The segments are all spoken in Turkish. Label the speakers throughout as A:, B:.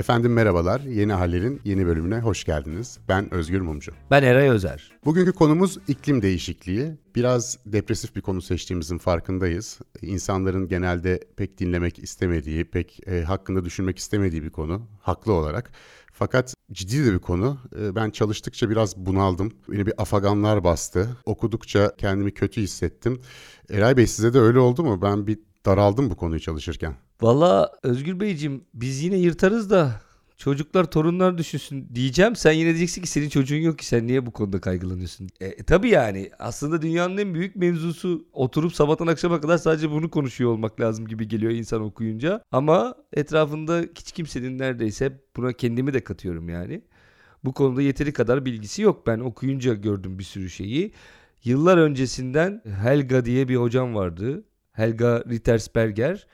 A: Efendim merhabalar, Yeni Haller'in yeni bölümüne hoş geldiniz. Ben Özgür Mumcu.
B: Ben Eray Özer.
A: Bugünkü konumuz iklim değişikliği. Biraz depresif bir konu seçtiğimizin farkındayız. İnsanların genelde pek dinlemek istemediği, pek e, hakkında düşünmek istemediği bir konu, haklı olarak. Fakat ciddi de bir konu. E, ben çalıştıkça biraz bunaldım. Beni bir afaganlar bastı. Okudukça kendimi kötü hissettim. Eray Bey size de öyle oldu mu? Ben bir daraldım bu konuyu çalışırken.
B: Valla Özgür Beyciğim biz yine yırtarız da çocuklar torunlar düşünsün diyeceğim. Sen yine diyeceksin ki senin çocuğun yok ki sen niye bu konuda kaygılanıyorsun? E, e, tabii yani aslında dünyanın en büyük mevzusu oturup sabahtan akşama kadar sadece bunu konuşuyor olmak lazım gibi geliyor insan okuyunca. Ama etrafında hiç kimsenin neredeyse buna kendimi de katıyorum yani. Bu konuda yeteri kadar bilgisi yok. Ben okuyunca gördüm bir sürü şeyi. Yıllar öncesinden Helga diye bir hocam vardı. Helga Rittersberger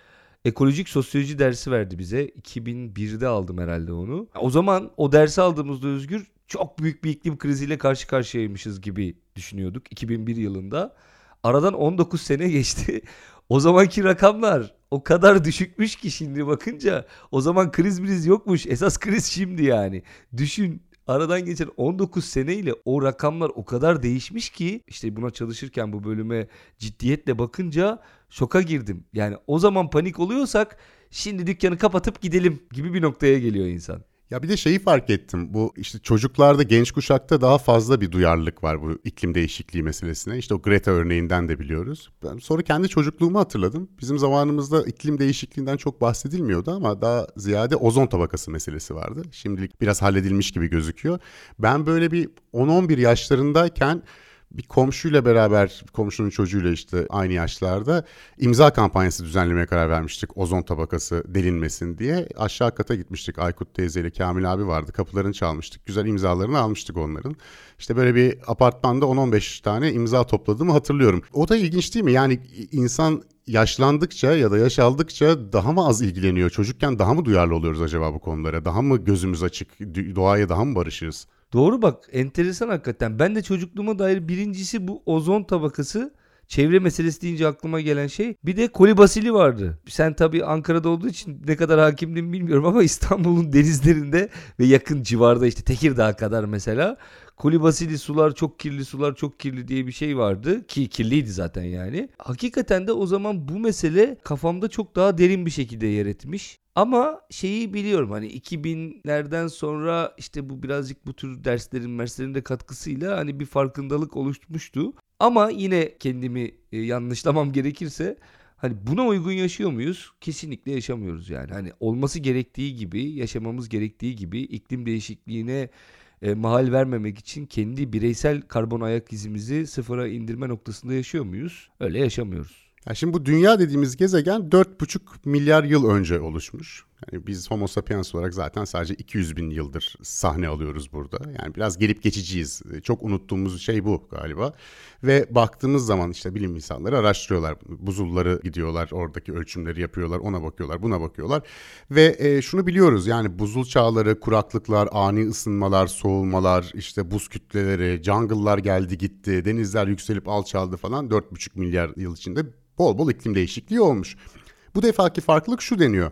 B: ekolojik sosyoloji dersi verdi bize. 2001'de aldım herhalde onu. O zaman o dersi aldığımızda Özgür çok büyük bir iklim kriziyle karşı karşıyaymışız gibi düşünüyorduk 2001 yılında. Aradan 19 sene geçti. o zamanki rakamlar o kadar düşükmüş ki şimdi bakınca o zaman kriz briz yokmuş. Esas kriz şimdi yani. Düşün aradan geçen 19 seneyle o rakamlar o kadar değişmiş ki işte buna çalışırken bu bölüme ciddiyetle bakınca şoka girdim. Yani o zaman panik oluyorsak şimdi dükkanı kapatıp gidelim gibi bir noktaya geliyor insan.
A: Ya bir de şeyi fark ettim. Bu işte çocuklarda, genç kuşakta daha fazla bir duyarlılık var bu iklim değişikliği meselesine. İşte o Greta örneğinden de biliyoruz. Ben sonra kendi çocukluğumu hatırladım. Bizim zamanımızda iklim değişikliğinden çok bahsedilmiyordu ama daha ziyade ozon tabakası meselesi vardı. Şimdilik biraz halledilmiş gibi gözüküyor. Ben böyle bir 10-11 yaşlarındayken bir komşuyla beraber komşunun çocuğuyla işte aynı yaşlarda imza kampanyası düzenlemeye karar vermiştik. Ozon tabakası delinmesin diye. Aşağı kata gitmiştik. Aykut teyzeyle Kamil abi vardı. Kapılarını çalmıştık. Güzel imzalarını almıştık onların. İşte böyle bir apartmanda 10-15 tane imza topladığımı hatırlıyorum. O da ilginç değil mi? Yani insan yaşlandıkça ya da yaş aldıkça daha mı az ilgileniyor? Çocukken daha mı duyarlı oluyoruz acaba bu konulara? Daha mı gözümüz açık? Doğaya daha mı barışırız?
B: Doğru bak enteresan hakikaten. Ben de çocukluğuma dair birincisi bu ozon tabakası çevre meselesi deyince aklıma gelen şey. Bir de kolibasili vardı. Sen tabii Ankara'da olduğu için ne kadar hakimdim bilmiyorum ama İstanbul'un denizlerinde ve yakın civarda işte Tekirdağ kadar mesela kolibasili sular çok kirli sular çok kirli diye bir şey vardı ki kirliydi zaten yani. Hakikaten de o zaman bu mesele kafamda çok daha derin bir şekilde yer etmiş. Ama şeyi biliyorum hani 2000'lerden sonra işte bu birazcık bu tür derslerin derslerin de katkısıyla hani bir farkındalık oluşmuştu. Ama yine kendimi e, yanlışlamam gerekirse hani buna uygun yaşıyor muyuz? Kesinlikle yaşamıyoruz yani. Hani olması gerektiği gibi, yaşamamız gerektiği gibi iklim değişikliğine e, mahal vermemek için kendi bireysel karbon ayak izimizi sıfıra indirme noktasında yaşıyor muyuz? Öyle yaşamıyoruz.
A: Yani şimdi bu dünya dediğimiz gezegen 4,5 milyar yıl önce oluşmuş. Yani biz Homo sapiens olarak zaten sadece 200 bin yıldır sahne alıyoruz burada. Yani biraz gelip geçiciyiz. Çok unuttuğumuz şey bu galiba. Ve baktığımız zaman işte bilim insanları araştırıyorlar. Buzulları gidiyorlar, oradaki ölçümleri yapıyorlar, ona bakıyorlar, buna bakıyorlar. Ve e, şunu biliyoruz yani buzul çağları, kuraklıklar, ani ısınmalar, soğumalar, işte buz kütleleri, jungle'lar geldi gitti, denizler yükselip alçaldı falan 4,5 milyar yıl içinde bol bol iklim değişikliği olmuş. Bu defaki farklılık şu deniyor.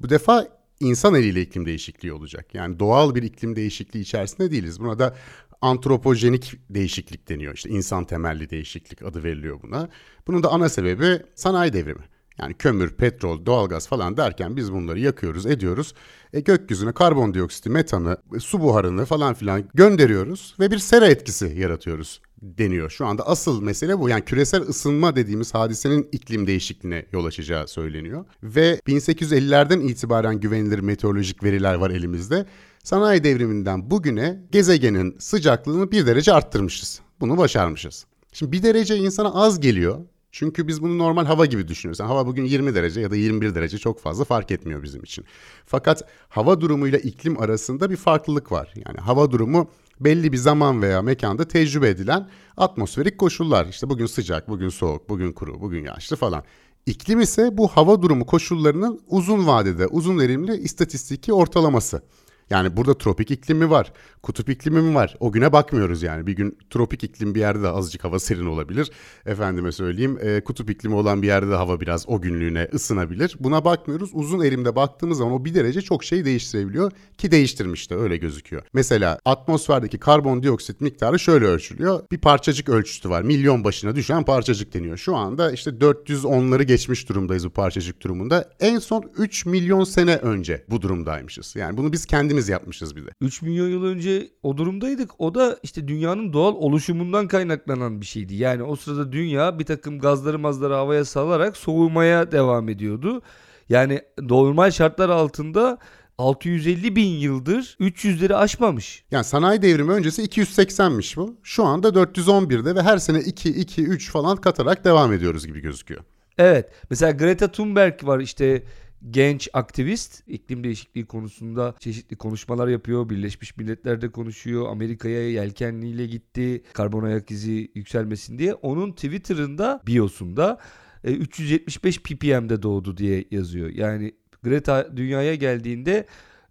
A: Bu defa insan eliyle iklim değişikliği olacak. Yani doğal bir iklim değişikliği içerisinde değiliz. Buna da antropojenik değişiklik deniyor. İşte insan temelli değişiklik adı veriliyor buna. Bunun da ana sebebi sanayi devrimi. Yani kömür, petrol, doğalgaz falan derken biz bunları yakıyoruz, ediyoruz. E, gökyüzüne karbondioksiti, metanı, su buharını falan filan gönderiyoruz ve bir sera etkisi yaratıyoruz deniyor. Şu anda asıl mesele bu. Yani küresel ısınma dediğimiz hadisenin iklim değişikliğine yol açacağı söyleniyor. Ve 1850'lerden itibaren güvenilir meteorolojik veriler var elimizde. Sanayi devriminden bugüne gezegenin sıcaklığını bir derece arttırmışız. Bunu başarmışız. Şimdi bir derece insana az geliyor. Çünkü biz bunu normal hava gibi düşünüyoruz. Yani hava bugün 20 derece ya da 21 derece çok fazla fark etmiyor bizim için. Fakat hava durumuyla iklim arasında bir farklılık var. Yani hava durumu belli bir zaman veya mekanda tecrübe edilen atmosferik koşullar. İşte bugün sıcak, bugün soğuk, bugün kuru, bugün yağışlı falan. İklim ise bu hava durumu koşullarının uzun vadede, uzun verimli istatistiki ortalaması. Yani burada tropik iklimi var, kutup iklimi mi var? O güne bakmıyoruz yani. Bir gün tropik iklim bir yerde de azıcık hava serin olabilir. Efendime söyleyeyim e, kutup iklimi olan bir yerde de hava biraz o günlüğüne ısınabilir. Buna bakmıyoruz. Uzun erimde baktığımız zaman o bir derece çok şey değiştirebiliyor ki değiştirmiş de öyle gözüküyor. Mesela atmosferdeki karbondioksit miktarı şöyle ölçülüyor. Bir parçacık ölçüsü var. Milyon başına düşen parçacık deniyor. Şu anda işte 410'ları geçmiş durumdayız bu parçacık durumunda. En son 3 milyon sene önce bu durumdaymışız. Yani bunu biz kendimiz yapmışız bir de.
B: 3 milyon yıl önce o durumdaydık. O da işte dünyanın doğal oluşumundan kaynaklanan bir şeydi. Yani o sırada dünya bir takım gazları mazları havaya salarak soğumaya devam ediyordu. Yani normal şartlar altında 650 bin yıldır 300'leri aşmamış.
A: Yani sanayi devrimi öncesi 280'miş bu. Şu anda 411'de ve her sene 2, 2, 3 falan katarak devam ediyoruz gibi gözüküyor.
B: Evet. Mesela Greta Thunberg var işte genç aktivist iklim değişikliği konusunda çeşitli konuşmalar yapıyor. Birleşmiş Milletler'de konuşuyor. Amerika'ya yelkenliyle gitti. Karbon ayak izi yükselmesin diye. Onun Twitter'ında, biosunda 375 e, ppm'de doğdu diye yazıyor. Yani Greta dünyaya geldiğinde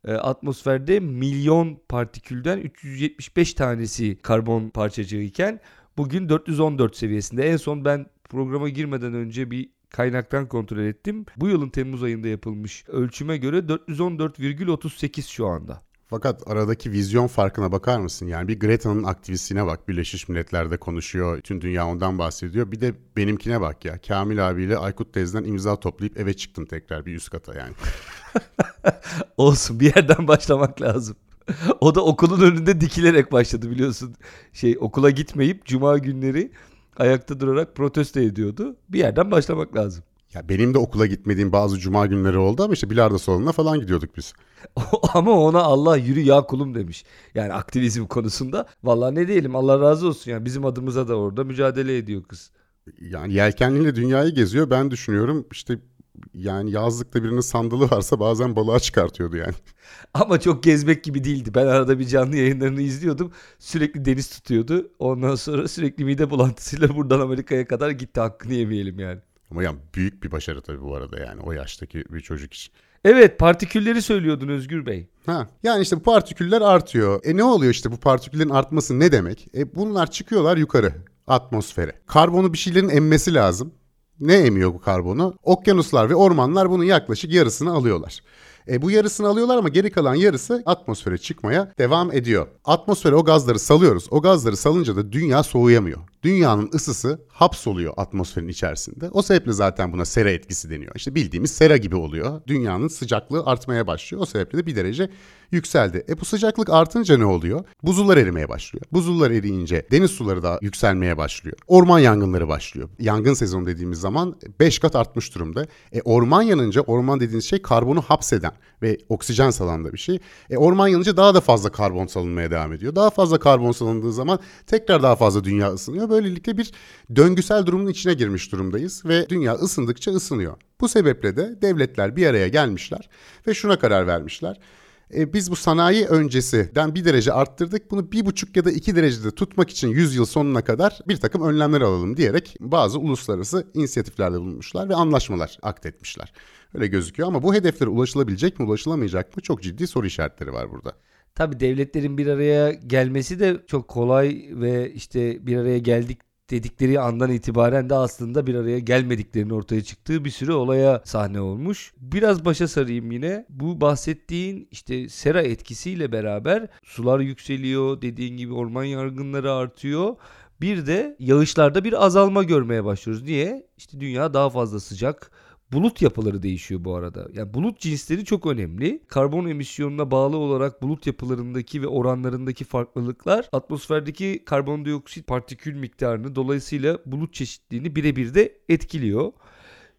B: e, atmosferde milyon partikülden 375 tanesi karbon parçacığı iken bugün 414 seviyesinde. En son ben programa girmeden önce bir kaynaktan kontrol ettim. Bu yılın Temmuz ayında yapılmış ölçüme göre 414,38 şu anda.
A: Fakat aradaki vizyon farkına bakar mısın? Yani bir Greta'nın aktivistine bak. Birleşmiş Milletler'de konuşuyor. Tüm dünya ondan bahsediyor. Bir de benimkine bak ya. Kamil abiyle Aykut teyzeden imza toplayıp eve çıktım tekrar bir üst kata yani.
B: Olsun bir yerden başlamak lazım. o da okulun önünde dikilerek başladı biliyorsun. Şey okula gitmeyip cuma günleri ayakta durarak protesto ediyordu. Bir yerden başlamak lazım.
A: Ya benim de okula gitmediğim bazı cuma günleri oldu ama işte bilardo salonuna falan gidiyorduk biz.
B: ama ona Allah yürü ya kulum demiş. Yani aktivizm konusunda. Vallahi ne diyelim Allah razı olsun. Yani bizim adımıza da orada mücadele ediyor kız.
A: Yani yelkenliyle dünyayı geziyor. Ben düşünüyorum işte yani yazlıkta birinin sandalı varsa bazen balığa çıkartıyordu yani.
B: Ama çok gezmek gibi değildi. Ben arada bir canlı yayınlarını izliyordum. Sürekli deniz tutuyordu. Ondan sonra sürekli mide bulantısıyla buradan Amerika'ya kadar gitti. Hakkını yemeyelim yani.
A: Ama yani büyük bir başarı tabii bu arada yani o yaştaki bir çocuk için.
B: Evet partikülleri söylüyordun Özgür Bey.
A: Ha, yani işte bu partiküller artıyor. E ne oluyor işte bu partiküllerin artması ne demek? E bunlar çıkıyorlar yukarı atmosfere. Karbonu bir şeylerin emmesi lazım. Ne emiyor bu karbonu? Okyanuslar ve ormanlar bunun yaklaşık yarısını alıyorlar. E, bu yarısını alıyorlar ama geri kalan yarısı atmosfere çıkmaya devam ediyor. Atmosfere o gazları salıyoruz. O gazları salınca da dünya soğuyamıyor. Dünyanın ısısı hapsoluyor atmosferin içerisinde. O sebeple zaten buna sera etkisi deniyor. İşte bildiğimiz sera gibi oluyor. Dünyanın sıcaklığı artmaya başlıyor. O sebeple de bir derece yükseldi. E bu sıcaklık artınca ne oluyor? Buzullar erimeye başlıyor. Buzullar eriyince deniz suları da yükselmeye başlıyor. Orman yangınları başlıyor. Yangın sezonu dediğimiz zaman 5 kat artmış durumda. E orman yanınca orman dediğiniz şey karbonu hapseden ve oksijen salan da bir şey. E orman yanınca daha da fazla karbon salınmaya devam ediyor. Daha fazla karbon salındığı zaman tekrar daha fazla dünya ısınıyor. Böylelikle bir döngüsel durumun içine girmiş durumdayız ve dünya ısındıkça ısınıyor. Bu sebeple de devletler bir araya gelmişler ve şuna karar vermişler. E, biz bu sanayi öncesinden bir derece arttırdık. Bunu bir buçuk ya da iki derecede tutmak için 100 yıl sonuna kadar bir takım önlemler alalım diyerek bazı uluslararası inisiyatiflerde bulunmuşlar ve anlaşmalar aktetmişler. Öyle gözüküyor ama bu hedeflere ulaşılabilecek mi ulaşılamayacak mı çok ciddi soru işaretleri var burada.
B: Tabi devletlerin bir araya gelmesi de çok kolay ve işte bir araya geldik dedikleri andan itibaren de aslında bir araya gelmediklerinin ortaya çıktığı bir sürü olaya sahne olmuş. Biraz başa sarayım yine. Bu bahsettiğin işte sera etkisiyle beraber sular yükseliyor. Dediğin gibi orman yangınları artıyor. Bir de yağışlarda bir azalma görmeye başlıyoruz. Niye? İşte dünya daha fazla sıcak Bulut yapıları değişiyor bu arada. Yani bulut cinsleri çok önemli. Karbon emisyonuna bağlı olarak bulut yapılarındaki ve oranlarındaki farklılıklar atmosferdeki karbondioksit partikül miktarını dolayısıyla bulut çeşitliliğini birebir de etkiliyor.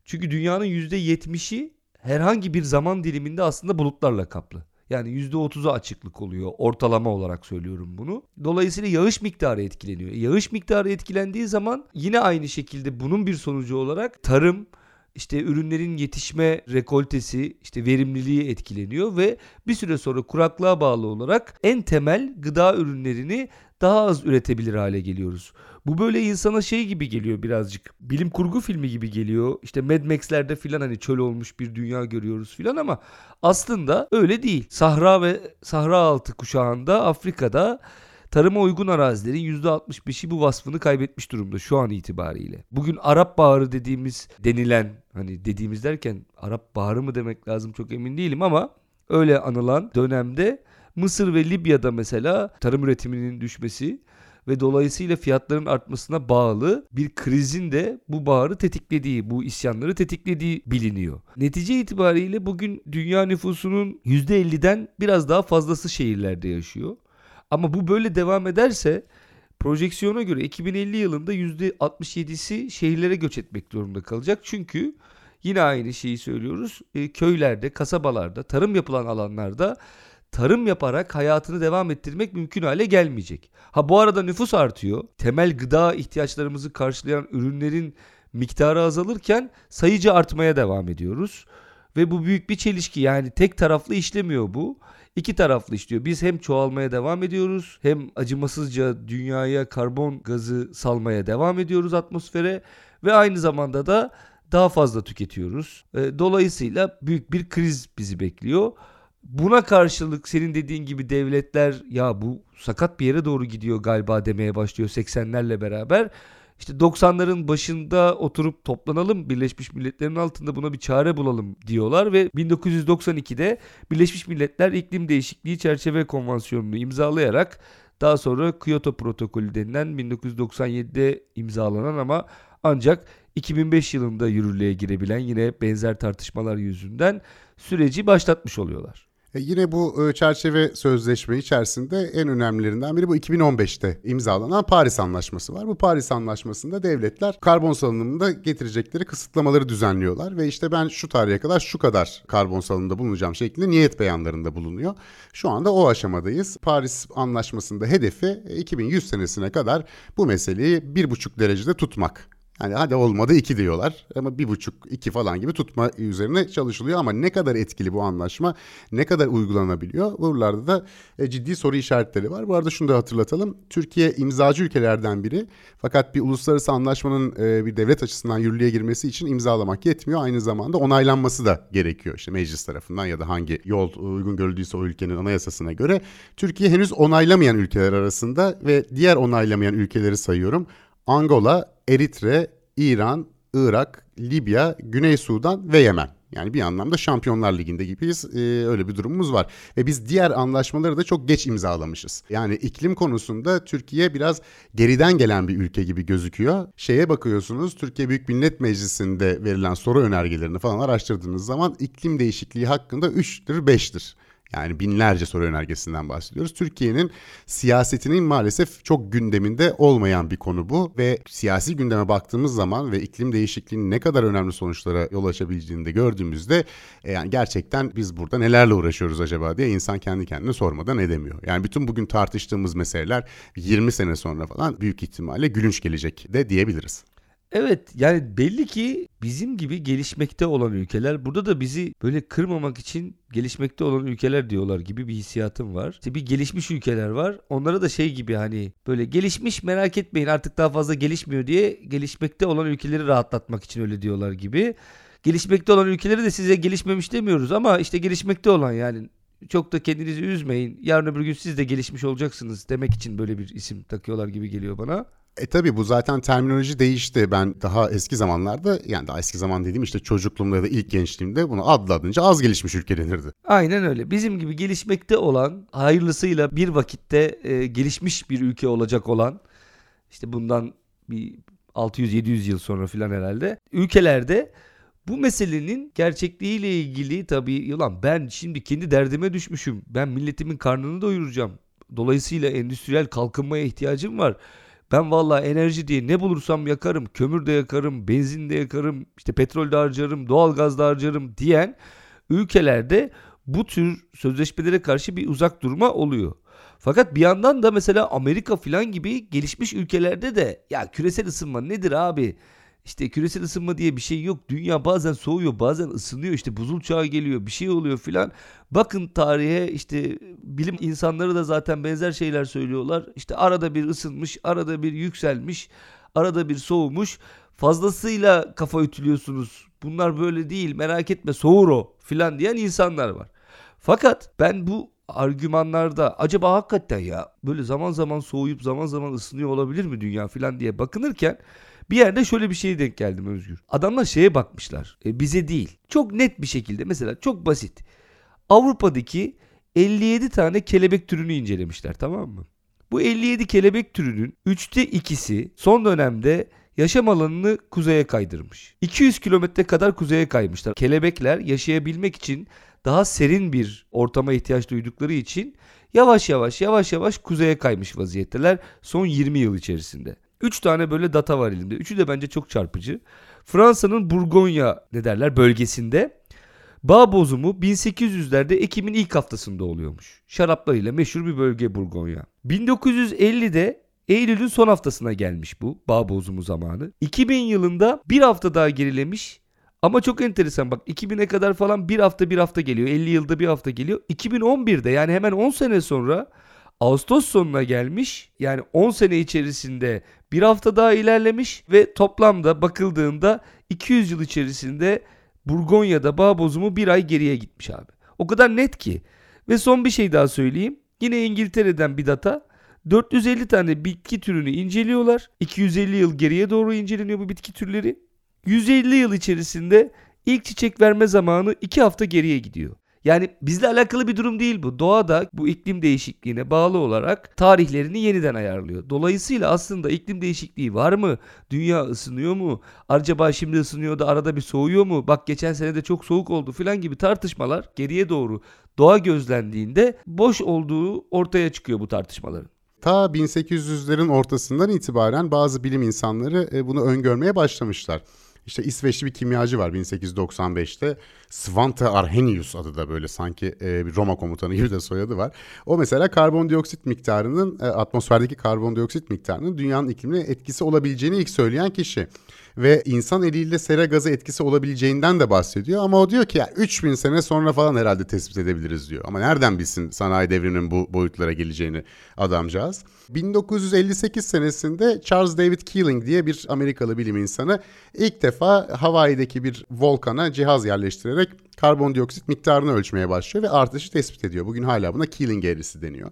B: Çünkü dünyanın %70'i herhangi bir zaman diliminde aslında bulutlarla kaplı. Yani %30'a açıklık oluyor. Ortalama olarak söylüyorum bunu. Dolayısıyla yağış miktarı etkileniyor. Yağış miktarı etkilendiği zaman yine aynı şekilde bunun bir sonucu olarak tarım, işte ürünlerin yetişme rekoltesi, işte verimliliği etkileniyor ve bir süre sonra kuraklığa bağlı olarak en temel gıda ürünlerini daha az üretebilir hale geliyoruz. Bu böyle insana şey gibi geliyor birazcık. Bilim kurgu filmi gibi geliyor. İşte Mad Max'lerde filan hani çöl olmuş bir dünya görüyoruz filan ama aslında öyle değil. Sahra ve Sahra altı kuşağında Afrika'da tarıma uygun arazilerin %65'i bu vasfını kaybetmiş durumda şu an itibariyle. Bugün Arap Baharı dediğimiz denilen hani dediğimiz derken Arap Baharı mı demek lazım çok emin değilim ama öyle anılan dönemde Mısır ve Libya'da mesela tarım üretiminin düşmesi ve dolayısıyla fiyatların artmasına bağlı bir krizin de bu baharı tetiklediği, bu isyanları tetiklediği biliniyor. Netice itibariyle bugün dünya nüfusunun %50'den biraz daha fazlası şehirlerde yaşıyor. Ama bu böyle devam ederse projeksiyona göre 2050 yılında %67'si şehirlere göç etmek durumunda kalacak. Çünkü yine aynı şeyi söylüyoruz. E, köylerde, kasabalarda, tarım yapılan alanlarda tarım yaparak hayatını devam ettirmek mümkün hale gelmeyecek. Ha bu arada nüfus artıyor. Temel gıda ihtiyaçlarımızı karşılayan ürünlerin miktarı azalırken sayıca artmaya devam ediyoruz. Ve bu büyük bir çelişki yani tek taraflı işlemiyor bu. İki taraflı işliyor. Biz hem çoğalmaya devam ediyoruz hem acımasızca dünyaya karbon gazı salmaya devam ediyoruz atmosfere ve aynı zamanda da daha fazla tüketiyoruz. Dolayısıyla büyük bir kriz bizi bekliyor. Buna karşılık senin dediğin gibi devletler ya bu sakat bir yere doğru gidiyor galiba demeye başlıyor 80'lerle beraber. İşte 90'ların başında oturup toplanalım Birleşmiş Milletler'in altında buna bir çare bulalım diyorlar ve 1992'de Birleşmiş Milletler İklim Değişikliği Çerçeve Konvansiyonu'nu imzalayarak daha sonra Kyoto Protokolü denilen 1997'de imzalanan ama ancak 2005 yılında yürürlüğe girebilen yine benzer tartışmalar yüzünden süreci başlatmış oluyorlar.
A: E yine bu e, çerçeve sözleşme içerisinde en önemlilerinden biri bu 2015'te imzalanan Paris Anlaşması var. Bu Paris Anlaşması'nda devletler karbon salınımında getirecekleri kısıtlamaları düzenliyorlar ve işte ben şu tarihe kadar şu kadar karbon salınımında bulunacağım şeklinde niyet beyanlarında bulunuyor. Şu anda o aşamadayız. Paris Anlaşması'nda hedefi 2100 senesine kadar bu meseleyi 1,5 derecede tutmak. Hani hadi olmadı iki diyorlar. Ama bir buçuk iki falan gibi tutma üzerine çalışılıyor. Ama ne kadar etkili bu anlaşma ne kadar uygulanabiliyor? Buralarda da e, ciddi soru işaretleri var. Bu arada şunu da hatırlatalım. Türkiye imzacı ülkelerden biri. Fakat bir uluslararası anlaşmanın e, bir devlet açısından yürürlüğe girmesi için imzalamak yetmiyor. Aynı zamanda onaylanması da gerekiyor. İşte meclis tarafından ya da hangi yol uygun görüldüyse o ülkenin anayasasına göre. Türkiye henüz onaylamayan ülkeler arasında ve diğer onaylamayan ülkeleri sayıyorum. Angola, Eritre, İran, Irak, Libya, Güney Sudan ve Yemen. Yani bir anlamda Şampiyonlar Ligi'nde gibiyiz. Ee, öyle bir durumumuz var. Ve biz diğer anlaşmaları da çok geç imzalamışız. Yani iklim konusunda Türkiye biraz geriden gelen bir ülke gibi gözüküyor. Şeye bakıyorsunuz Türkiye Büyük Millet Meclisi'nde verilen soru önergelerini falan araştırdığınız zaman iklim değişikliği hakkında 3'tür 5'tir. Yani binlerce soru önergesinden bahsediyoruz. Türkiye'nin siyasetinin maalesef çok gündeminde olmayan bir konu bu ve siyasi gündeme baktığımız zaman ve iklim değişikliğinin ne kadar önemli sonuçlara yol açabileceğini de gördüğümüzde e, yani gerçekten biz burada nelerle uğraşıyoruz acaba diye insan kendi kendine sormadan edemiyor. Yani bütün bugün tartıştığımız meseleler 20 sene sonra falan büyük ihtimalle gülünç gelecek de diyebiliriz.
B: Evet yani belli ki bizim gibi gelişmekte olan ülkeler burada da bizi böyle kırmamak için gelişmekte olan ülkeler diyorlar gibi bir hissiyatım var. İşte bir gelişmiş ülkeler var. Onlara da şey gibi hani böyle gelişmiş merak etmeyin artık daha fazla gelişmiyor diye gelişmekte olan ülkeleri rahatlatmak için öyle diyorlar gibi. Gelişmekte olan ülkeleri de size gelişmemiş demiyoruz ama işte gelişmekte olan yani çok da kendinizi üzmeyin. Yarın öbür gün siz de gelişmiş olacaksınız demek için böyle bir isim takıyorlar gibi geliyor bana.
A: E tabii bu zaten terminoloji değişti. Ben daha eski zamanlarda yani daha eski zaman dediğim işte çocukluğumda ya da ilk gençliğimde bunu adlı adınca az gelişmiş ülke denirdi.
B: Aynen öyle. Bizim gibi gelişmekte olan hayırlısıyla bir vakitte e, gelişmiş bir ülke olacak olan işte bundan bir 600-700 yıl sonra filan herhalde ülkelerde bu meselenin gerçekliğiyle ilgili tabii ulan ben şimdi kendi derdime düşmüşüm. Ben milletimin karnını doyuracağım. Dolayısıyla endüstriyel kalkınmaya ihtiyacım var. Ben valla enerji diye ne bulursam yakarım. Kömür de yakarım, benzin de yakarım, işte petrol de harcarım, doğal gaz da harcarım diyen ülkelerde bu tür sözleşmelere karşı bir uzak durma oluyor. Fakat bir yandan da mesela Amerika falan gibi gelişmiş ülkelerde de ya küresel ısınma nedir abi? İşte küresel ısınma diye bir şey yok. Dünya bazen soğuyor, bazen ısınıyor. İşte buzul çağı geliyor, bir şey oluyor filan. Bakın tarihe işte bilim insanları da zaten benzer şeyler söylüyorlar. İşte arada bir ısınmış, arada bir yükselmiş, arada bir soğumuş. Fazlasıyla kafa ütülüyorsunuz. Bunlar böyle değil, merak etme soğur o filan diyen insanlar var. Fakat ben bu argümanlarda acaba hakikaten ya böyle zaman zaman soğuyup zaman zaman ısınıyor olabilir mi dünya filan diye bakınırken bir yerde şöyle bir şeye denk geldim Özgür. Adamlar şeye bakmışlar. E, bize değil. Çok net bir şekilde mesela çok basit. Avrupa'daki 57 tane kelebek türünü incelemişler tamam mı? Bu 57 kelebek türünün 3'te ikisi son dönemde yaşam alanını kuzeye kaydırmış. 200 kilometre kadar kuzeye kaymışlar. Kelebekler yaşayabilmek için daha serin bir ortama ihtiyaç duydukları için yavaş yavaş yavaş yavaş kuzeye kaymış vaziyetteler son 20 yıl içerisinde. 3 tane böyle data var elimde. Üçü de bence çok çarpıcı. Fransa'nın Burgonya ne derler bölgesinde bağ bozumu 1800'lerde Ekim'in ilk haftasında oluyormuş. Şaraplarıyla meşhur bir bölge Burgonya. 1950'de Eylül'ün son haftasına gelmiş bu bağ bozumu zamanı. 2000 yılında bir hafta daha gerilemiş ama çok enteresan bak 2000'e kadar falan bir hafta bir hafta geliyor. 50 yılda bir hafta geliyor. 2011'de yani hemen 10 sene sonra Ağustos sonuna gelmiş. Yani 10 sene içerisinde bir hafta daha ilerlemiş ve toplamda bakıldığında 200 yıl içerisinde Burgonya'da bağ bozumu bir ay geriye gitmiş abi. O kadar net ki. Ve son bir şey daha söyleyeyim. Yine İngiltere'den bir data. 450 tane bitki türünü inceliyorlar. 250 yıl geriye doğru inceleniyor bu bitki türleri. 150 yıl içerisinde ilk çiçek verme zamanı 2 hafta geriye gidiyor. Yani bizle alakalı bir durum değil bu. Doğa da bu iklim değişikliğine bağlı olarak tarihlerini yeniden ayarlıyor. Dolayısıyla aslında iklim değişikliği var mı? Dünya ısınıyor mu? Acaba şimdi ısınıyor da arada bir soğuyor mu? Bak geçen sene de çok soğuk oldu filan gibi tartışmalar geriye doğru doğa gözlendiğinde boş olduğu ortaya çıkıyor bu tartışmaların.
A: Ta 1800'lerin ortasından itibaren bazı bilim insanları e, bunu öngörmeye başlamışlar. İşte İsveçli bir kimyacı var 1895'te. Svante Arrhenius adı da böyle sanki e, bir Roma komutanı gibi de soyadı var. O mesela karbondioksit miktarının e, atmosferdeki karbondioksit miktarının dünyanın iklimine etkisi olabileceğini ilk söyleyen kişi ve insan eliyle sera gazı etkisi olabileceğinden de bahsediyor. Ama o diyor ki ya 3000 sene sonra falan herhalde tespit edebiliriz diyor. Ama nereden bilsin sanayi devriminin bu boyutlara geleceğini adamcağız. 1958 senesinde Charles David Keeling diye bir Amerikalı bilim insanı ilk defa Hawaii'deki bir volkana cihaz yerleştirerek karbondioksit miktarını ölçmeye başlıyor ve artışı tespit ediyor. Bugün hala buna Keeling eğrisi deniyor.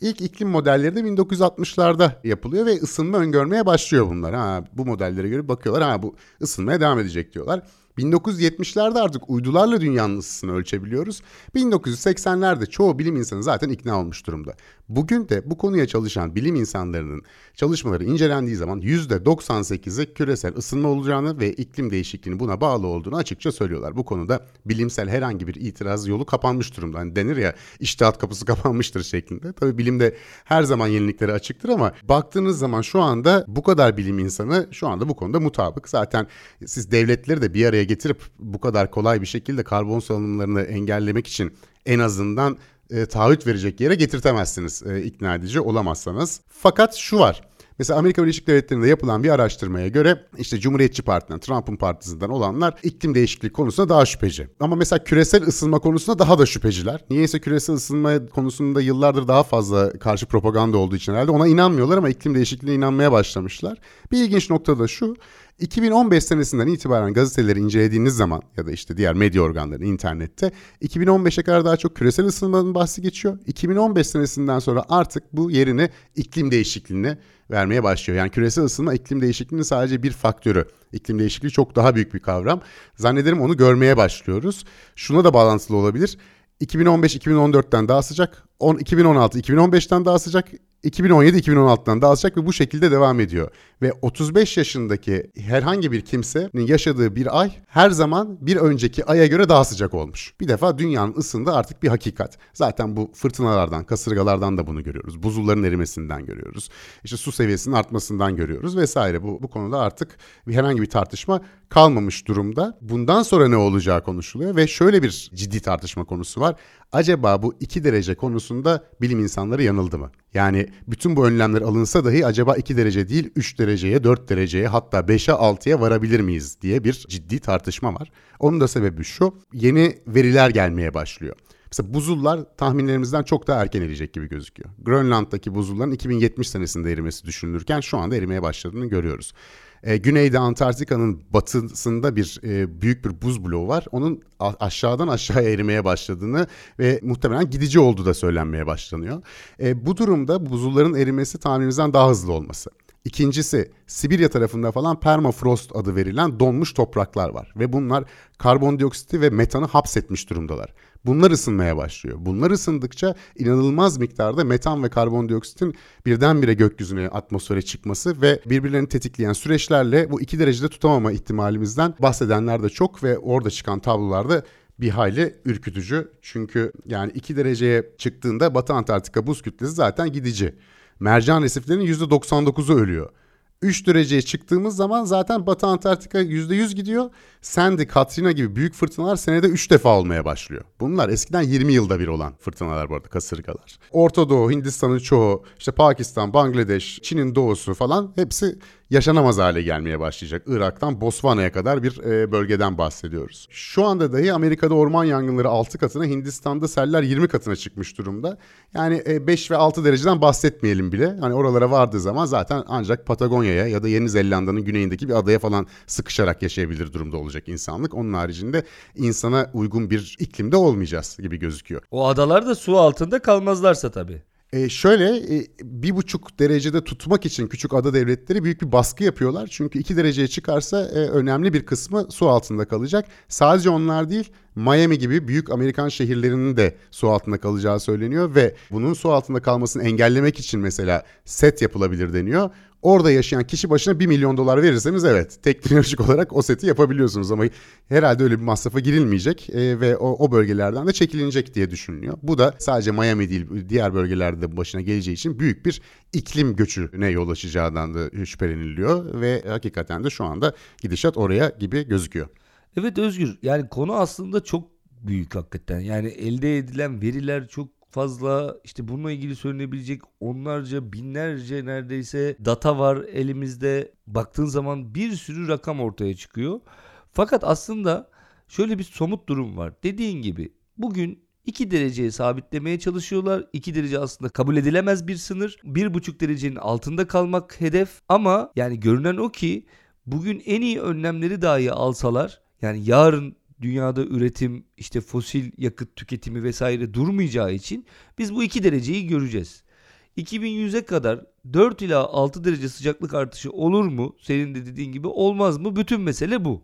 A: İlk iklim modelleri de 1960'larda yapılıyor ve ısınma öngörmeye başlıyor bunlar. Ha, bu modellere göre bakıyorlar ha bu ısınmaya devam edecek diyorlar. 1970'lerde artık uydularla dünyanın ısısını ölçebiliyoruz. 1980'lerde çoğu bilim insanı zaten ikna olmuş durumda. Bugün de bu konuya çalışan bilim insanlarının çalışmaları incelendiği zaman %98'i küresel ısınma olacağını ve iklim değişikliğinin buna bağlı olduğunu açıkça söylüyorlar. Bu konuda bilimsel herhangi bir itiraz yolu kapanmış durumda. Hani denir ya iştihat kapısı kapanmıştır şeklinde. Tabii bilimde her zaman yeniliklere açıktır ama baktığınız zaman şu anda bu kadar bilim insanı şu anda bu konuda mutabık. Zaten siz devletleri de bir araya getirip bu kadar kolay bir şekilde karbon salınımlarını engellemek için en azından e, taahhüt verecek yere getirtemezsiniz e, ikna edici olamazsanız. Fakat şu var. Mesela Amerika Birleşik Devletleri'nde yapılan bir araştırmaya göre işte Cumhuriyetçi Parti'den, Trump'ın partisinden olanlar iklim değişikliği konusunda daha şüpheci. Ama mesela küresel ısınma konusunda daha da şüpheciler. Niyeyse küresel ısınma konusunda yıllardır daha fazla karşı propaganda olduğu için herhalde ona inanmıyorlar ama iklim değişikliğine inanmaya başlamışlar. Bir ilginç nokta da şu. 2015 senesinden itibaren gazeteleri incelediğiniz zaman ya da işte diğer medya organları internette 2015'e kadar daha çok küresel ısınmanın bahsi geçiyor. 2015 senesinden sonra artık bu yerini iklim değişikliğine vermeye başlıyor. Yani küresel ısınma iklim değişikliğinin sadece bir faktörü. İklim değişikliği çok daha büyük bir kavram. Zannederim onu görmeye başlıyoruz. Şuna da bağlantılı olabilir. 2015-2014'ten daha sıcak, 2016-2015'ten daha sıcak, 2017-2016'dan daha sıcak ve bu şekilde devam ediyor. Ve 35 yaşındaki herhangi bir kimsenin yaşadığı bir ay her zaman bir önceki aya göre daha sıcak olmuş. Bir defa dünyanın ısındığı artık bir hakikat. Zaten bu fırtınalardan, kasırgalardan da bunu görüyoruz. Buzulların erimesinden görüyoruz. İşte su seviyesinin artmasından görüyoruz vesaire. Bu, bu konuda artık bir herhangi bir tartışma kalmamış durumda. Bundan sonra ne olacağı konuşuluyor ve şöyle bir ciddi tartışma konusu var. Acaba bu 2 derece konusunda bilim insanları yanıldı mı? Yani bütün bu önlemler alınsa dahi acaba 2 derece değil 3 dereceye, 4 dereceye hatta 5'e 6'ya varabilir miyiz diye bir ciddi tartışma var. Onun da sebebi şu yeni veriler gelmeye başlıyor. Mesela buzullar tahminlerimizden çok daha erken eriyecek gibi gözüküyor. Grönland'daki buzulların 2070 senesinde erimesi düşünülürken şu anda erimeye başladığını görüyoruz. E, güneyde Antarktika'nın batısında bir e, büyük bir buz bloğu var. Onun aşağıdan aşağıya erimeye başladığını ve muhtemelen gidici olduğu da söylenmeye başlanıyor. E, bu durumda buzulların erimesi tahminimizden daha hızlı olması. İkincisi Sibirya tarafında falan permafrost adı verilen donmuş topraklar var ve bunlar karbondioksiti ve metanı hapsetmiş durumdalar. Bunlar ısınmaya başlıyor. Bunlar ısındıkça inanılmaz miktarda metan ve karbondioksitin birdenbire gökyüzüne, atmosfere çıkması ve birbirlerini tetikleyen süreçlerle bu iki derecede tutamama ihtimalimizden bahsedenler de çok ve orada çıkan tablolarda bir hayli ürkütücü. Çünkü yani 2 dereceye çıktığında Batı Antarktika buz kütlesi zaten gidici. Mercan resiflerinin %99'u ölüyor. 3 dereceye çıktığımız zaman zaten Batı Antarktika %100 gidiyor. Sandy, Katrina gibi büyük fırtınalar senede 3 defa olmaya başlıyor. Bunlar eskiden 20 yılda bir olan fırtınalar bu arada kasırgalar. Orta Doğu, Hindistan'ın çoğu, işte Pakistan, Bangladeş, Çin'in doğusu falan hepsi yaşanamaz hale gelmeye başlayacak. Irak'tan Botswana'ya kadar bir e, bölgeden bahsediyoruz. Şu anda dahi Amerika'da orman yangınları 6 katına, Hindistan'da seller 20 katına çıkmış durumda. Yani e, 5 ve 6 dereceden bahsetmeyelim bile. Hani oralara vardığı zaman zaten ancak Patagonya'ya ya da Yeni Zelanda'nın güneyindeki bir adaya falan sıkışarak yaşayabilir durumda olacak insanlık. Onun haricinde insana uygun bir iklimde olmayacağız gibi gözüküyor.
B: O adalar da su altında kalmazlarsa tabii.
A: E şöyle e, bir buçuk derecede tutmak için küçük ada devletleri büyük bir baskı yapıyorlar. Çünkü iki dereceye çıkarsa e, önemli bir kısmı su altında kalacak. Sadece onlar değil Miami gibi büyük Amerikan şehirlerinin de su altında kalacağı söyleniyor ve bunun su altında kalmasını engellemek için mesela set yapılabilir deniyor. Orada yaşayan kişi başına 1 milyon dolar verirseniz evet teknolojik olarak o seti yapabiliyorsunuz ama herhalde öyle bir masrafa girilmeyecek e, ve o, o bölgelerden de çekilinecek diye düşünülüyor. Bu da sadece Miami değil diğer bölgelerde de başına geleceği için büyük bir iklim göçüne yol açacağından da şüpheleniliyor ve hakikaten de şu anda gidişat oraya gibi gözüküyor.
B: Evet Özgür yani konu aslında çok büyük hakikaten. Yani elde edilen veriler çok fazla işte bununla ilgili söylenebilecek onlarca binlerce neredeyse data var elimizde. Baktığın zaman bir sürü rakam ortaya çıkıyor. Fakat aslında şöyle bir somut durum var. Dediğin gibi bugün 2 dereceye sabitlemeye çalışıyorlar. 2 derece aslında kabul edilemez bir sınır. 1,5 derecenin altında kalmak hedef ama yani görünen o ki bugün en iyi önlemleri dahi alsalar yani yarın dünyada üretim, işte fosil yakıt tüketimi vesaire durmayacağı için biz bu 2 dereceyi göreceğiz. 2100'e kadar 4 ila 6 derece sıcaklık artışı olur mu? Senin de dediğin gibi olmaz mı? Bütün mesele bu.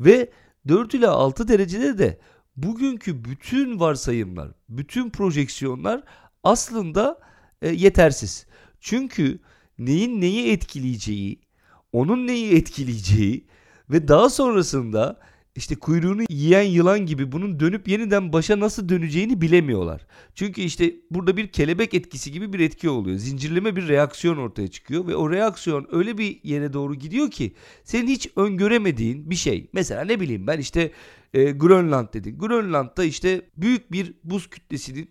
B: Ve 4 ila 6 derecede de bugünkü bütün varsayımlar, bütün projeksiyonlar aslında e, yetersiz. Çünkü neyin neyi etkileyeceği, onun neyi etkileyeceği ve daha sonrasında işte kuyruğunu yiyen yılan gibi bunun dönüp yeniden başa nasıl döneceğini bilemiyorlar. Çünkü işte burada bir kelebek etkisi gibi bir etki oluyor. Zincirleme bir reaksiyon ortaya çıkıyor ve o reaksiyon öyle bir yere doğru gidiyor ki senin hiç öngöremediğin bir şey. Mesela ne bileyim ben işte e, Grönland dedin. Grönland'da işte büyük bir buz kütlesinin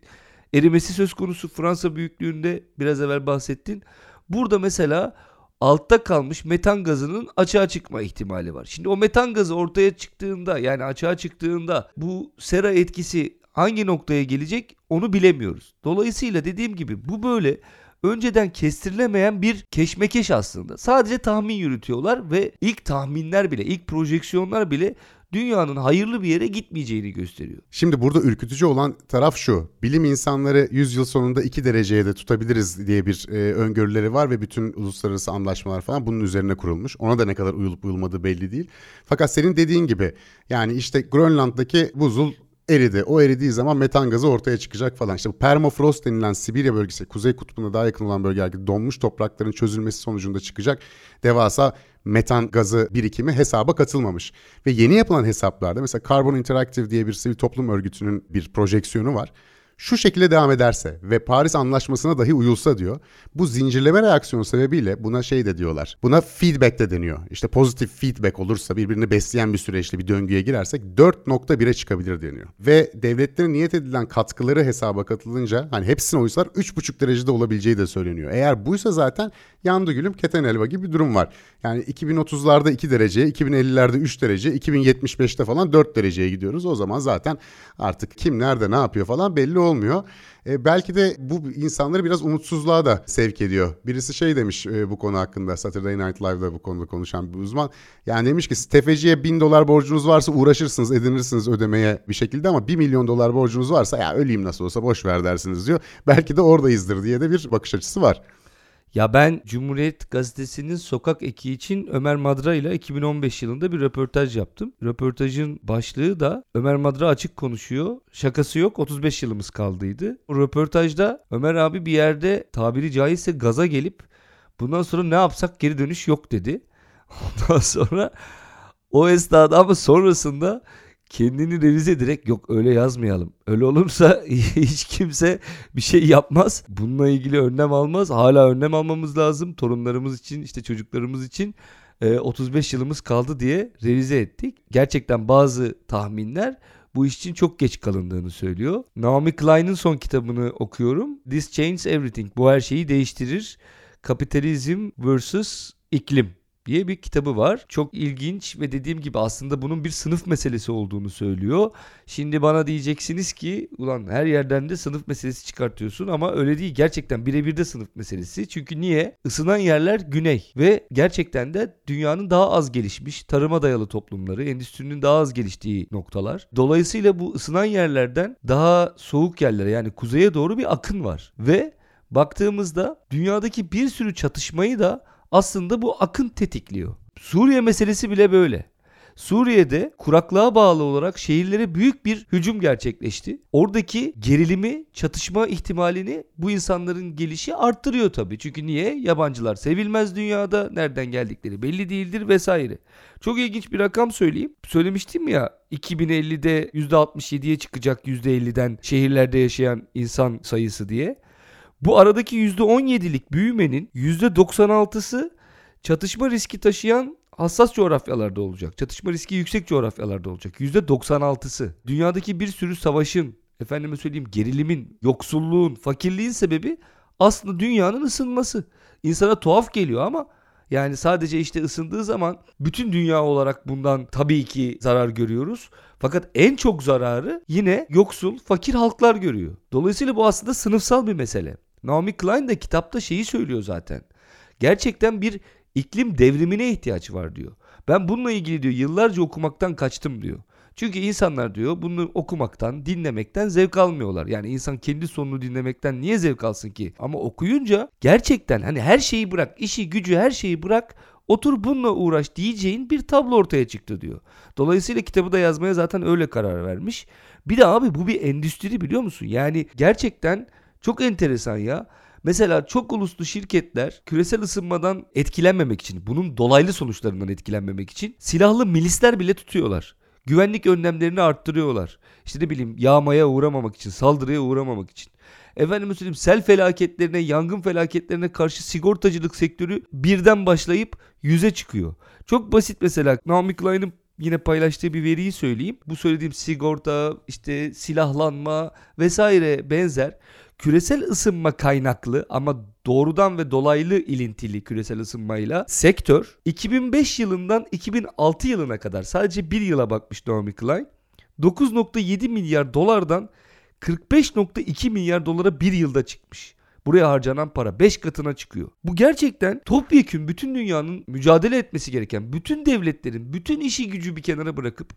B: erimesi söz konusu Fransa büyüklüğünde biraz evvel bahsettin. Burada mesela altta kalmış metan gazının açığa çıkma ihtimali var. Şimdi o metan gazı ortaya çıktığında yani açığa çıktığında bu sera etkisi hangi noktaya gelecek onu bilemiyoruz. Dolayısıyla dediğim gibi bu böyle önceden kestirilemeyen bir keşmekeş aslında. Sadece tahmin yürütüyorlar ve ilk tahminler bile, ilk projeksiyonlar bile dünyanın hayırlı bir yere gitmeyeceğini gösteriyor.
A: Şimdi burada ürkütücü olan taraf şu. Bilim insanları 100 yıl sonunda 2 dereceye de tutabiliriz diye bir e, öngörüleri var ve bütün uluslararası anlaşmalar falan bunun üzerine kurulmuş. Ona da ne kadar uyulup uyulmadığı belli değil. Fakat senin dediğin gibi yani işte Grönland'daki buzul eridi. O eridiği zaman metan gazı ortaya çıkacak falan. İşte bu permafrost denilen Sibirya bölgesi, Kuzey Kutbu'na daha yakın olan bölgelerde donmuş toprakların çözülmesi sonucunda çıkacak devasa metan gazı birikimi hesaba katılmamış. Ve yeni yapılan hesaplarda mesela Carbon Interactive diye bir sivil toplum örgütünün bir projeksiyonu var. şu şekilde devam ederse ve Paris Anlaşması'na dahi uyulsa diyor. Bu zincirleme reaksiyon sebebiyle buna şey de diyorlar. Buna feedback de deniyor. İşte pozitif feedback olursa birbirini besleyen bir süreçte bir döngüye girersek 4.1'e çıkabilir deniyor. Ve devletlerin niyet edilen katkıları hesaba katılınca hani hepsine uysalar 3.5 derecede olabileceği de söyleniyor. Eğer buysa zaten yandı gülüm keten elba gibi bir durum var. Yani 2030'larda 2 dereceye, 2050'lerde 3 derece, 2075'te falan 4 dereceye gidiyoruz. O zaman zaten artık kim nerede ne yapıyor falan belli olmuyor. E, belki de bu insanları biraz umutsuzluğa da sevk ediyor. Birisi şey demiş e, bu konu hakkında Saturday Night Live'da bu konuda konuşan bir uzman. Yani demiş ki tefeciye bin dolar borcunuz varsa uğraşırsınız edinirsiniz ödemeye bir şekilde ama bir milyon dolar borcunuz varsa ya öleyim nasıl olsa boş ver dersiniz diyor. Belki de oradayızdır diye de bir bakış açısı var.
B: Ya ben Cumhuriyet Gazetesi'nin sokak eki için Ömer Madra ile 2015 yılında bir röportaj yaptım. Röportajın başlığı da Ömer Madra açık konuşuyor. Şakası yok 35 yılımız kaldıydı. Bu röportajda Ömer abi bir yerde tabiri caizse gaza gelip bundan sonra ne yapsak geri dönüş yok dedi. Ondan sonra o esnada ama sonrasında kendini revize ederek yok öyle yazmayalım. Öyle olursa hiç kimse bir şey yapmaz. Bununla ilgili önlem almaz. Hala önlem almamız lazım. Torunlarımız için işte çocuklarımız için 35 yılımız kaldı diye revize ettik. Gerçekten bazı tahminler bu iş için çok geç kalındığını söylüyor. Naomi Klein'in son kitabını okuyorum. This Changes Everything. Bu her şeyi değiştirir. Kapitalizm vs. iklim diye bir kitabı var. Çok ilginç ve dediğim gibi aslında bunun bir sınıf meselesi olduğunu söylüyor. Şimdi bana diyeceksiniz ki ulan her yerden de sınıf meselesi çıkartıyorsun ama öyle değil. Gerçekten birebir de sınıf meselesi. Çünkü niye? Isınan yerler güney ve gerçekten de dünyanın daha az gelişmiş tarıma dayalı toplumları, endüstrinin daha az geliştiği noktalar. Dolayısıyla bu ısınan yerlerden daha soğuk yerlere yani kuzeye doğru bir akın var ve baktığımızda dünyadaki bir sürü çatışmayı da aslında bu akın tetikliyor. Suriye meselesi bile böyle. Suriye'de kuraklığa bağlı olarak şehirlere büyük bir hücum gerçekleşti. Oradaki gerilimi, çatışma ihtimalini bu insanların gelişi arttırıyor tabii. Çünkü niye? Yabancılar sevilmez dünyada, nereden geldikleri belli değildir vesaire. Çok ilginç bir rakam söyleyeyim. Söylemiştim ya 2050'de %67'ye çıkacak %50'den şehirlerde yaşayan insan sayısı diye. Bu aradaki %17'lik büyümenin %96'sı çatışma riski taşıyan hassas coğrafyalarda olacak. Çatışma riski yüksek coğrafyalarda olacak. %96'sı. Dünyadaki bir sürü savaşın, efendime söyleyeyim gerilimin, yoksulluğun, fakirliğin sebebi aslında dünyanın ısınması. İnsana tuhaf geliyor ama yani sadece işte ısındığı zaman bütün dünya olarak bundan tabii ki zarar görüyoruz. Fakat en çok zararı yine yoksul, fakir halklar görüyor. Dolayısıyla bu aslında sınıfsal bir mesele. Naomi Klein de kitapta şeyi söylüyor zaten. Gerçekten bir iklim devrimine ihtiyaç var diyor. Ben bununla ilgili diyor yıllarca okumaktan kaçtım diyor. Çünkü insanlar diyor bunu okumaktan, dinlemekten zevk almıyorlar. Yani insan kendi sonunu dinlemekten niye zevk alsın ki? Ama okuyunca gerçekten hani her şeyi bırak, işi gücü her şeyi bırak, otur bununla uğraş diyeceğin bir tablo ortaya çıktı diyor. Dolayısıyla kitabı da yazmaya zaten öyle karar vermiş. Bir de abi bu bir endüstri biliyor musun? Yani gerçekten çok enteresan ya. Mesela çok uluslu şirketler küresel ısınmadan etkilenmemek için, bunun dolaylı sonuçlarından etkilenmemek için silahlı milisler bile tutuyorlar. Güvenlik önlemlerini arttırıyorlar. İşte ne bileyim yağmaya uğramamak için, saldırıya uğramamak için. Efendim söyleyeyim sel felaketlerine, yangın felaketlerine karşı sigortacılık sektörü birden başlayıp yüze çıkıyor. Çok basit mesela Naomi Klein'in yine paylaştığı bir veriyi söyleyeyim. Bu söylediğim sigorta, işte silahlanma vesaire benzer küresel ısınma kaynaklı ama doğrudan ve dolaylı ilintili küresel ısınmayla sektör 2005 yılından 2006 yılına kadar sadece bir yıla bakmış Naomi Klein 9.7 milyar dolardan 45.2 milyar dolara bir yılda çıkmış. Buraya harcanan para 5 katına çıkıyor. Bu gerçekten topyekün bütün dünyanın mücadele etmesi gereken bütün devletlerin bütün işi gücü bir kenara bırakıp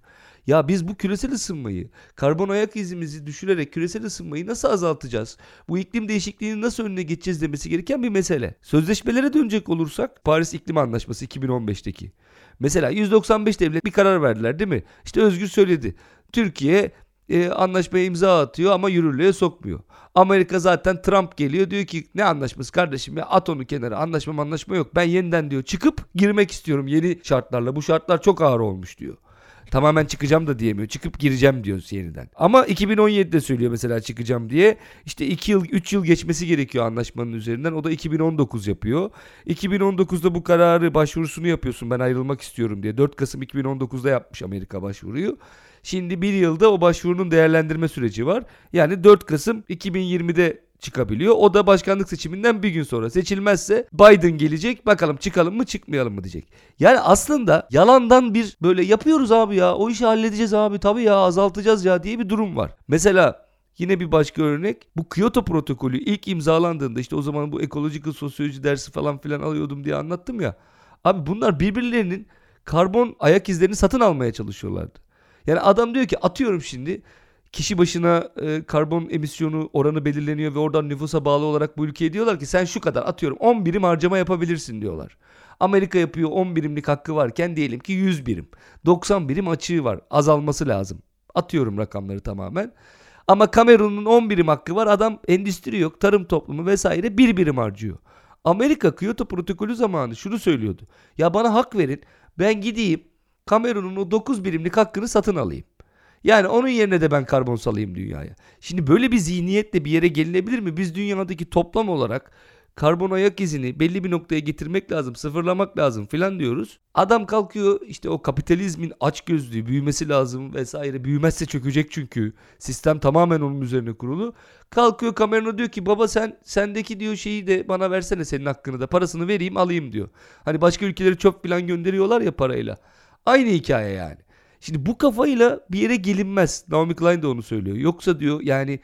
B: ya biz bu küresel ısınmayı, karbon ayak izimizi düşürerek küresel ısınmayı nasıl azaltacağız? Bu iklim değişikliğini nasıl önüne geçeceğiz demesi gereken bir mesele. Sözleşmelere dönecek olursak Paris İklim Anlaşması 2015'teki. Mesela 195 devlet bir karar verdiler değil mi? İşte Özgür söyledi. Türkiye e, anlaşmaya imza atıyor ama yürürlüğe sokmuyor. Amerika zaten Trump geliyor diyor ki ne anlaşması kardeşim ya at onu kenara anlaşma anlaşma yok. Ben yeniden diyor çıkıp girmek istiyorum yeni şartlarla bu şartlar çok ağır olmuş diyor. Tamamen çıkacağım da diyemiyor. Çıkıp gireceğim diyor yeniden. Ama 2017'de söylüyor mesela çıkacağım diye. İşte 2 yıl 3 yıl geçmesi gerekiyor anlaşmanın üzerinden. O da 2019 yapıyor. 2019'da bu kararı başvurusunu yapıyorsun ben ayrılmak istiyorum diye. 4 Kasım 2019'da yapmış Amerika başvuruyu. Şimdi bir yılda o başvurunun değerlendirme süreci var. Yani 4 Kasım 2020'de çıkabiliyor. O da başkanlık seçiminden bir gün sonra seçilmezse Biden gelecek bakalım çıkalım mı çıkmayalım mı diyecek. Yani aslında yalandan bir böyle yapıyoruz abi ya o işi halledeceğiz abi tabii ya azaltacağız ya diye bir durum var. Mesela Yine bir başka örnek bu Kyoto protokolü ilk imzalandığında işte o zaman bu ekolojik sosyoloji dersi falan filan alıyordum diye anlattım ya. Abi bunlar birbirlerinin karbon ayak izlerini satın almaya çalışıyorlardı. Yani adam diyor ki atıyorum şimdi kişi başına e, karbon emisyonu oranı belirleniyor ve oradan nüfusa bağlı olarak bu ülkeye diyorlar ki sen şu kadar atıyorum 10 birim harcama yapabilirsin diyorlar. Amerika yapıyor 10 birimlik hakkı varken diyelim ki 100 birim. 90 birim açığı var. Azalması lazım. Atıyorum rakamları tamamen. Ama Kamerun'un 10 birim hakkı var. Adam endüstri yok, tarım toplumu vesaire bir birim harcıyor. Amerika Kyoto protokolü zamanı şunu söylüyordu. Ya bana hak verin. Ben gideyim Kamerun'un o 9 birimlik hakkını satın alayım. Yani onun yerine de ben karbon salayım dünyaya. Şimdi böyle bir zihniyetle bir yere gelinebilir mi? Biz dünyadaki toplam olarak karbon ayak izini belli bir noktaya getirmek lazım, sıfırlamak lazım filan diyoruz. Adam kalkıyor işte o kapitalizmin aç gözlüğü büyümesi lazım vesaire. Büyümezse çökecek çünkü. Sistem tamamen onun üzerine kurulu. Kalkıyor kamerana diyor ki baba sen sendeki diyor şeyi de bana versene senin hakkını da parasını vereyim alayım diyor. Hani başka ülkelere çöp filan gönderiyorlar ya parayla. Aynı hikaye yani. Şimdi bu kafayla bir yere gelinmez. Naomi Klein de onu söylüyor. Yoksa diyor yani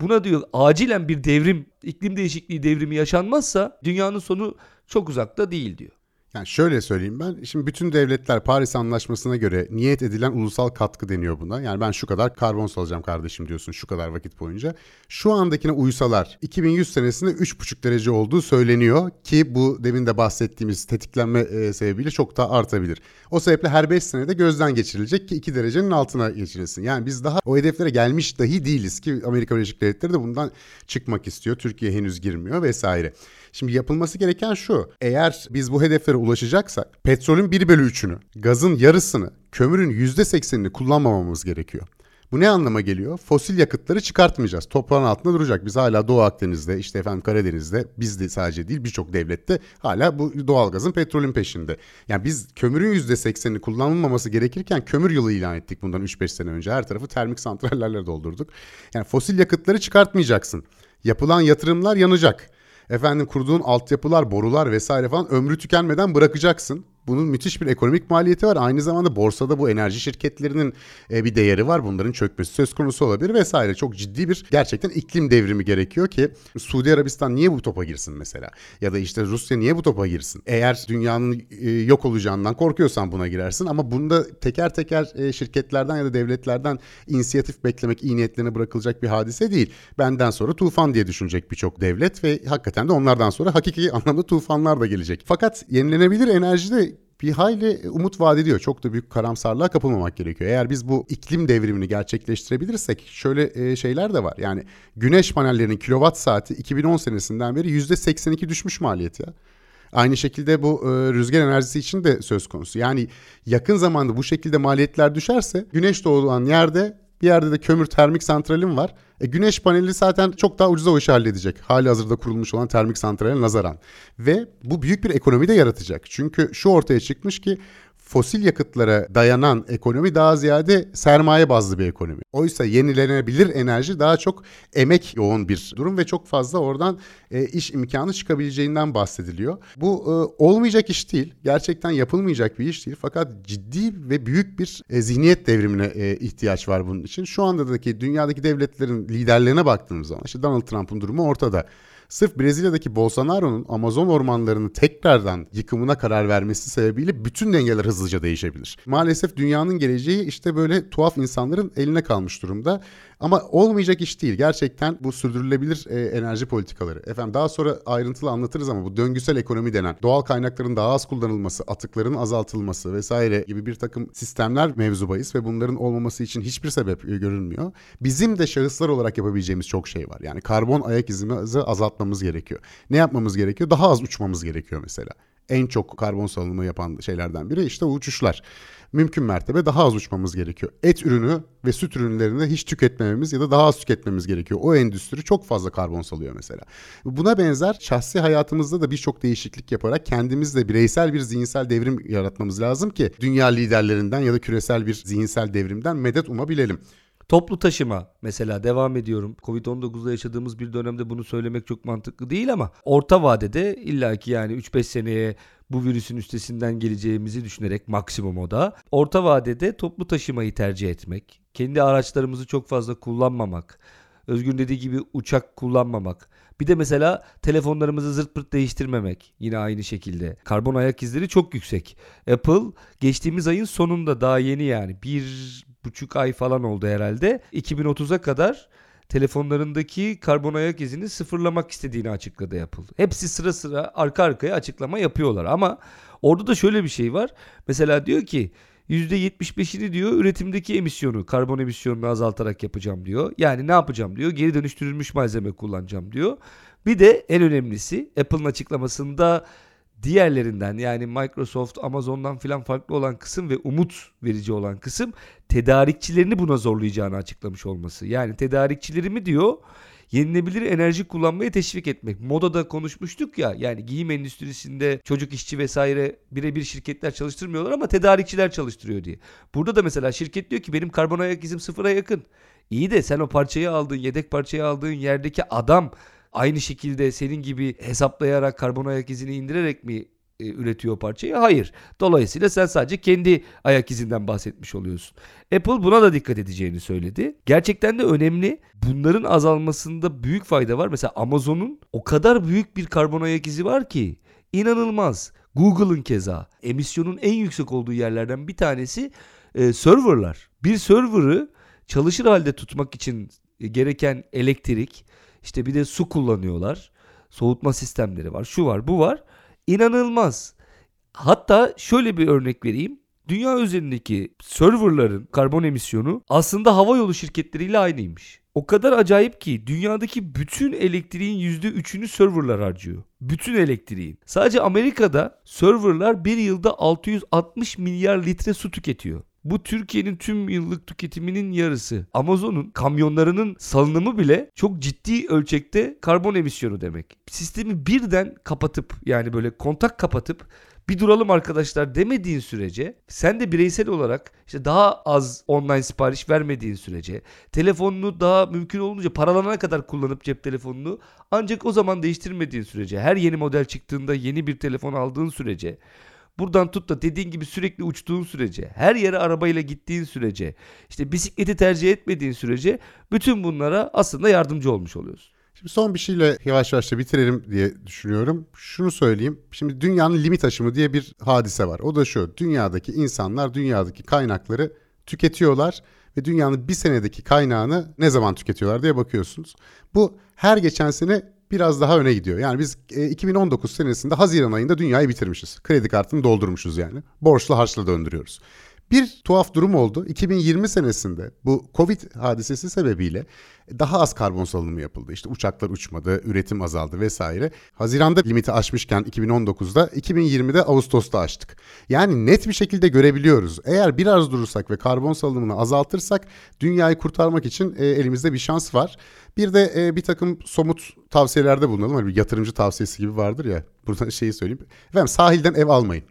B: buna diyor acilen bir devrim, iklim değişikliği devrimi yaşanmazsa dünyanın sonu çok uzakta değil diyor.
A: Yani şöyle söyleyeyim ben. Şimdi bütün devletler Paris Anlaşması'na göre niyet edilen ulusal katkı deniyor buna. Yani ben şu kadar karbon salacağım kardeşim diyorsun şu kadar vakit boyunca. Şu andakine uysalar 2100 senesinde 3,5 derece olduğu söyleniyor ki bu demin de bahsettiğimiz tetiklenme e, sebebiyle çok daha artabilir. O sebeple her 5 senede gözden geçirilecek ki 2 derecenin altına geçirilsin. Yani biz daha o hedeflere gelmiş dahi değiliz ki Amerika Birleşik Devletleri de bundan çıkmak istiyor. Türkiye henüz girmiyor vesaire. Şimdi yapılması gereken şu. Eğer biz bu hedeflere ulaşacaksak petrolün 1 bölü 3'ünü, gazın yarısını, kömürün %80'ini kullanmamamız gerekiyor. Bu ne anlama geliyor? Fosil yakıtları çıkartmayacağız. Toprağın altında duracak. Biz hala Doğu Akdeniz'de, işte efendim Karadeniz'de, biz de sadece değil birçok devlette hala bu doğalgazın petrolün peşinde. Yani biz kömürün %80'ini kullanılmaması gerekirken kömür yılı ilan ettik bundan 3-5 sene önce. Her tarafı termik santrallerle doldurduk. Yani fosil yakıtları çıkartmayacaksın. Yapılan yatırımlar yanacak efendim kurduğun altyapılar, borular vesaire falan ömrü tükenmeden bırakacaksın. Bunun müthiş bir ekonomik maliyeti var. Aynı zamanda borsada bu enerji şirketlerinin e, bir değeri var. Bunların çökmesi söz konusu olabilir vesaire. Çok ciddi bir gerçekten iklim devrimi gerekiyor ki Suudi Arabistan niye bu topa girsin mesela? Ya da işte Rusya niye bu topa girsin? Eğer dünyanın e, yok olacağından korkuyorsan buna girersin ama bunda teker teker e, şirketlerden ya da devletlerden inisiyatif beklemek iyi niyetlerine bırakılacak bir hadise değil. Benden sonra tufan diye düşünecek birçok devlet ve hakikaten de onlardan sonra hakiki anlamda tufanlar da gelecek. Fakat yenilenebilir enerjide bir hayli umut vaat ediyor. Çok da büyük karamsarlığa kapılmamak gerekiyor. Eğer biz bu iklim devrimini gerçekleştirebilirsek şöyle e, şeyler de var. Yani güneş panellerinin kilowatt saati 2010 senesinden beri %82 düşmüş maliyet ya. Aynı şekilde bu e, rüzgar enerjisi için de söz konusu. Yani yakın zamanda bu şekilde maliyetler düşerse güneş doğulan yerde bir yerde de kömür termik santralim var. E, güneş paneli zaten çok daha ucuza o işi halledecek. Hali hazırda kurulmuş olan termik santrale nazaran. Ve bu büyük bir ekonomi de yaratacak. Çünkü şu ortaya çıkmış ki fosil yakıtlara dayanan ekonomi daha ziyade sermaye bazlı bir ekonomi. Oysa yenilenebilir enerji daha çok emek yoğun bir durum ve çok fazla oradan e, iş imkanı çıkabileceğinden bahsediliyor. Bu e, olmayacak iş değil. Gerçekten yapılmayacak bir iş değil. Fakat ciddi ve büyük bir e, zihniyet devrimine e, ihtiyaç var bunun için. Şu andaki dünyadaki devletlerin liderlerine baktığımız zaman işte Donald Trump'ın durumu ortada. Sırf Brezilya'daki Bolsonaro'nun Amazon ormanlarını tekrardan yıkımına karar vermesi sebebiyle bütün dengeler hızlıca değişebilir. Maalesef dünyanın geleceği işte böyle tuhaf insanların eline kalmış durumda. Ama olmayacak iş değil. Gerçekten bu sürdürülebilir e, enerji politikaları. Efendim daha sonra ayrıntılı anlatırız ama bu döngüsel ekonomi denen doğal kaynakların daha az kullanılması, atıkların azaltılması vesaire gibi bir takım sistemler mevzu bahis ve bunların olmaması için hiçbir sebep e, görünmüyor. Bizim de şahıslar olarak yapabileceğimiz çok şey var. Yani karbon ayak izimizi azaltmamız gerekiyor. Ne yapmamız gerekiyor? Daha az uçmamız gerekiyor mesela. en çok karbon salınımı yapan şeylerden biri işte uçuşlar mümkün mertebe daha az uçmamız gerekiyor. Et ürünü ve süt ürünlerini hiç tüketmememiz ya da daha az tüketmemiz gerekiyor. O endüstri çok fazla karbon salıyor mesela. Buna benzer şahsi hayatımızda da birçok değişiklik yaparak kendimizde bireysel bir zihinsel devrim yaratmamız lazım ki dünya liderlerinden ya da küresel bir zihinsel devrimden medet umabilelim.
B: Toplu taşıma mesela devam ediyorum. Covid-19'da yaşadığımız bir dönemde bunu söylemek çok mantıklı değil ama orta vadede illaki yani 3-5 seneye bu virüsün üstesinden geleceğimizi düşünerek maksimum o da orta vadede toplu taşımayı tercih etmek, kendi araçlarımızı çok fazla kullanmamak, Özgür dediği gibi uçak kullanmamak. Bir de mesela telefonlarımızı zırt pırt değiştirmemek yine aynı şekilde. Karbon ayak izleri çok yüksek. Apple geçtiğimiz ayın sonunda daha yeni yani bir buçuk ay falan oldu herhalde. 2030'a kadar telefonlarındaki karbon ayak izini sıfırlamak istediğini açıkladı Apple. Hepsi sıra sıra arka arkaya açıklama yapıyorlar ama orada da şöyle bir şey var. Mesela diyor ki %75'ini diyor üretimdeki emisyonu, karbon emisyonunu azaltarak yapacağım diyor. Yani ne yapacağım diyor? Geri dönüştürülmüş malzeme kullanacağım diyor. Bir de en önemlisi Apple'ın açıklamasında diğerlerinden yani Microsoft, Amazon'dan filan farklı olan kısım ve umut verici olan kısım tedarikçilerini buna zorlayacağını açıklamış olması. Yani tedarikçilerimi diyor yenilebilir enerji kullanmayı teşvik etmek. Modada konuşmuştuk ya yani giyim endüstrisinde çocuk işçi vesaire birebir şirketler çalıştırmıyorlar ama tedarikçiler çalıştırıyor diye. Burada da mesela şirket diyor ki benim karbon ayak izim sıfıra yakın. İyi de sen o parçayı aldığın, yedek parçayı aldığın yerdeki adam aynı şekilde senin gibi hesaplayarak karbon ayak izini indirerek mi e, üretiyor parçayı? Hayır. Dolayısıyla sen sadece kendi ayak izinden bahsetmiş oluyorsun. Apple buna da dikkat edeceğini söyledi. Gerçekten de önemli. Bunların azalmasında büyük fayda var. Mesela Amazon'un o kadar büyük bir karbon ayak izi var ki inanılmaz. Google'ın keza emisyonun en yüksek olduğu yerlerden bir tanesi e, serverlar. Bir server'ı çalışır halde tutmak için gereken elektrik, işte bir de su kullanıyorlar. Soğutma sistemleri var. Şu var, bu var. İnanılmaz. Hatta şöyle bir örnek vereyim. Dünya üzerindeki serverların karbon emisyonu aslında hava yolu şirketleriyle aynıymış. O kadar acayip ki dünyadaki bütün elektriğin %3'ünü serverlar harcıyor. Bütün elektriğin. Sadece Amerika'da serverlar bir yılda 660 milyar litre su tüketiyor. Bu Türkiye'nin tüm yıllık tüketiminin yarısı. Amazon'un kamyonlarının salınımı bile çok ciddi ölçekte karbon emisyonu demek. Sistemi birden kapatıp yani böyle kontak kapatıp bir duralım arkadaşlar demediğin sürece sen de bireysel olarak işte daha az online sipariş vermediğin sürece telefonunu daha mümkün olunca paralanana kadar kullanıp cep telefonunu ancak o zaman değiştirmediğin sürece her yeni model çıktığında yeni bir telefon aldığın sürece Buradan tut da dediğin gibi sürekli uçtuğun sürece, her yere arabayla gittiğin sürece, işte bisikleti tercih etmediğin sürece bütün bunlara aslında yardımcı olmuş oluyorsun.
A: Şimdi son bir şeyle yavaş yavaş da bitirelim diye düşünüyorum. Şunu söyleyeyim. Şimdi dünyanın limit aşımı diye bir hadise var. O da şu. Dünyadaki insanlar dünyadaki kaynakları tüketiyorlar ve dünyanın bir senedeki kaynağını ne zaman tüketiyorlar diye bakıyorsunuz. Bu her geçen sene biraz daha öne gidiyor. Yani biz 2019 e, senesinde Haziran ayında dünyayı bitirmişiz. Kredi kartını doldurmuşuz yani. Borçlu harçla döndürüyoruz. Bir tuhaf durum oldu. 2020 senesinde bu Covid hadisesi sebebiyle daha az karbon salınımı yapıldı. İşte uçaklar uçmadı, üretim azaldı vesaire. Haziranda limiti aşmışken 2019'da 2020'de Ağustos'ta aştık. Yani net bir şekilde görebiliyoruz. Eğer biraz durursak ve karbon salınımını azaltırsak dünyayı kurtarmak için e, elimizde bir şans var. Bir de e, bir takım somut tavsiyelerde bulunalım. Hani bir yatırımcı tavsiyesi gibi vardır ya. Buradan şeyi söyleyeyim. Efendim sahilden ev almayın.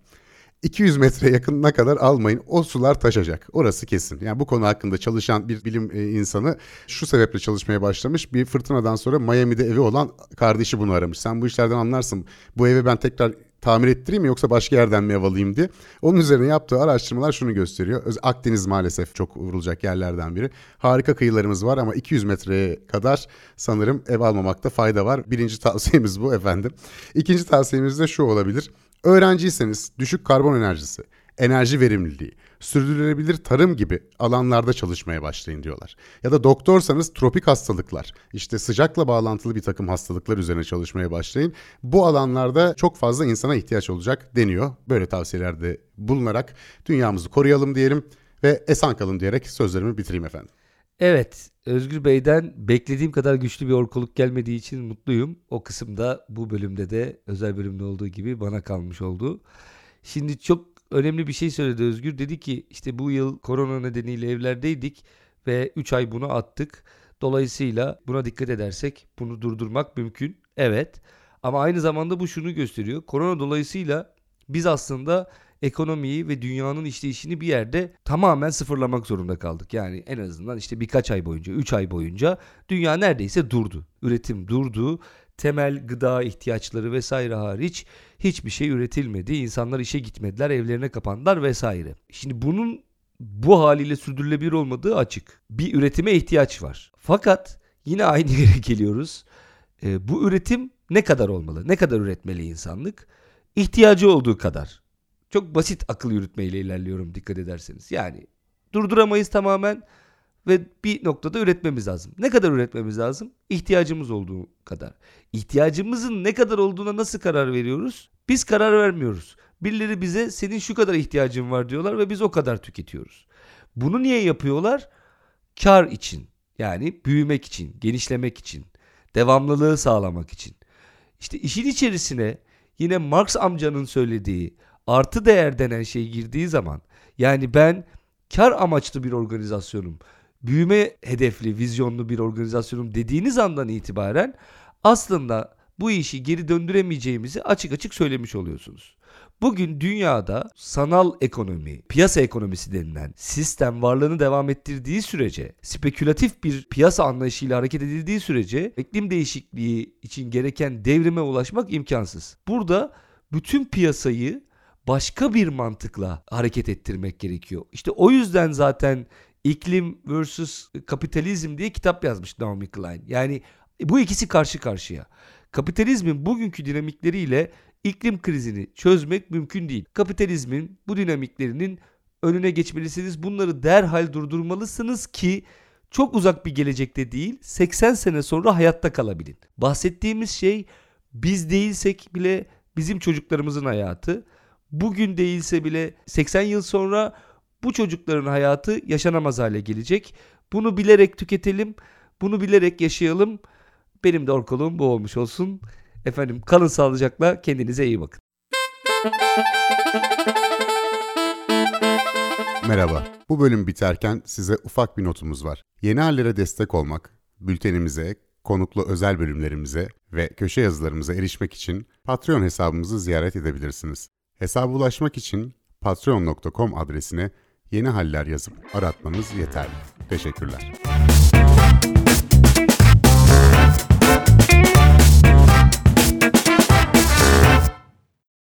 A: 200 metre yakınına kadar almayın. O sular taşacak. Orası kesin. Yani bu konu hakkında çalışan bir bilim e, insanı şu sebeple çalışmaya başlamış. Bir fırtınadan sonra Miami'de evi olan kardeşi bunu aramış. Sen bu işlerden anlarsın. Bu evi ben tekrar tamir ettireyim mi yoksa başka yerden mi ev alayım diye. Onun üzerine yaptığı araştırmalar şunu gösteriyor. Akdeniz maalesef çok vurulacak yerlerden biri. Harika kıyılarımız var ama 200 metreye kadar sanırım ev almamakta fayda var. Birinci tavsiyemiz bu efendim. İkinci tavsiyemiz de şu olabilir. Öğrenciyseniz düşük karbon enerjisi, enerji verimliliği, sürdürülebilir tarım gibi alanlarda çalışmaya başlayın diyorlar. Ya da doktorsanız tropik hastalıklar, işte sıcakla bağlantılı bir takım hastalıklar üzerine çalışmaya başlayın. Bu alanlarda çok fazla insana ihtiyaç olacak deniyor. Böyle tavsiyelerde bulunarak dünyamızı koruyalım diyelim ve esen kalın diyerek sözlerimi bitireyim efendim.
B: Evet, Özgür Bey'den beklediğim kadar güçlü bir orkoluk gelmediği için mutluyum. O kısımda bu bölümde de özel bölümde olduğu gibi bana kalmış oldu. Şimdi çok önemli bir şey söyledi Özgür. Dedi ki işte bu yıl korona nedeniyle evlerdeydik ve 3 ay bunu attık. Dolayısıyla buna dikkat edersek bunu durdurmak mümkün. Evet. Ama aynı zamanda bu şunu gösteriyor. Korona dolayısıyla biz aslında ekonomiyi ve dünyanın işleyişini bir yerde tamamen sıfırlamak zorunda kaldık. Yani en azından işte birkaç ay boyunca, 3 ay boyunca dünya neredeyse durdu. Üretim durdu. Temel gıda ihtiyaçları vesaire hariç hiçbir şey üretilmedi. İnsanlar işe gitmediler, evlerine kapandılar vesaire. Şimdi bunun bu haliyle sürdürülebilir olmadığı açık. Bir üretime ihtiyaç var. Fakat yine aynı yere geliyoruz. E, bu üretim ne kadar olmalı? Ne kadar üretmeli insanlık? İhtiyacı olduğu kadar. Çok basit akıl yürütmeyle ilerliyorum dikkat ederseniz. Yani durduramayız tamamen ve bir noktada üretmemiz lazım. Ne kadar üretmemiz lazım? İhtiyacımız olduğu kadar. İhtiyacımızın ne kadar olduğuna nasıl karar veriyoruz? Biz karar vermiyoruz. Birileri bize senin şu kadar ihtiyacın var diyorlar ve biz o kadar tüketiyoruz. Bunu niye yapıyorlar? Kar için. Yani büyümek için, genişlemek için, devamlılığı sağlamak için. İşte işin içerisine yine Marx amcanın söylediği artı değer denen şey girdiği zaman yani ben kar amaçlı bir organizasyonum, büyüme hedefli, vizyonlu bir organizasyonum dediğiniz andan itibaren aslında bu işi geri döndüremeyeceğimizi açık açık söylemiş oluyorsunuz. Bugün dünyada sanal ekonomi, piyasa ekonomisi denilen sistem varlığını devam ettirdiği sürece, spekülatif bir piyasa anlayışıyla hareket edildiği sürece iklim değişikliği için gereken devrime ulaşmak imkansız. Burada bütün piyasayı başka bir mantıkla hareket ettirmek gerekiyor. İşte o yüzden zaten iklim versus kapitalizm diye kitap yazmış Naomi Klein. Yani bu ikisi karşı karşıya. Kapitalizmin bugünkü dinamikleriyle iklim krizini çözmek mümkün değil. Kapitalizmin bu dinamiklerinin önüne geçmelisiniz. Bunları derhal durdurmalısınız ki çok uzak bir gelecekte değil 80 sene sonra hayatta kalabilin. Bahsettiğimiz şey biz değilsek bile bizim çocuklarımızın hayatı. Bugün değilse bile 80 yıl sonra bu çocukların hayatı yaşanamaz hale gelecek. Bunu bilerek tüketelim, bunu bilerek yaşayalım. Benim de orkoluğum bu olmuş olsun. Efendim kalın sağlıcakla kendinize iyi bakın.
A: Merhaba. Bu bölüm biterken size ufak bir notumuz var. Yeni hallere destek olmak, bültenimize, konuklu özel bölümlerimize ve köşe yazılarımıza erişmek için Patreon hesabımızı ziyaret edebilirsiniz. Hesaba ulaşmak için patreon.com adresine yeni haller yazıp aratmanız yeterli. Teşekkürler.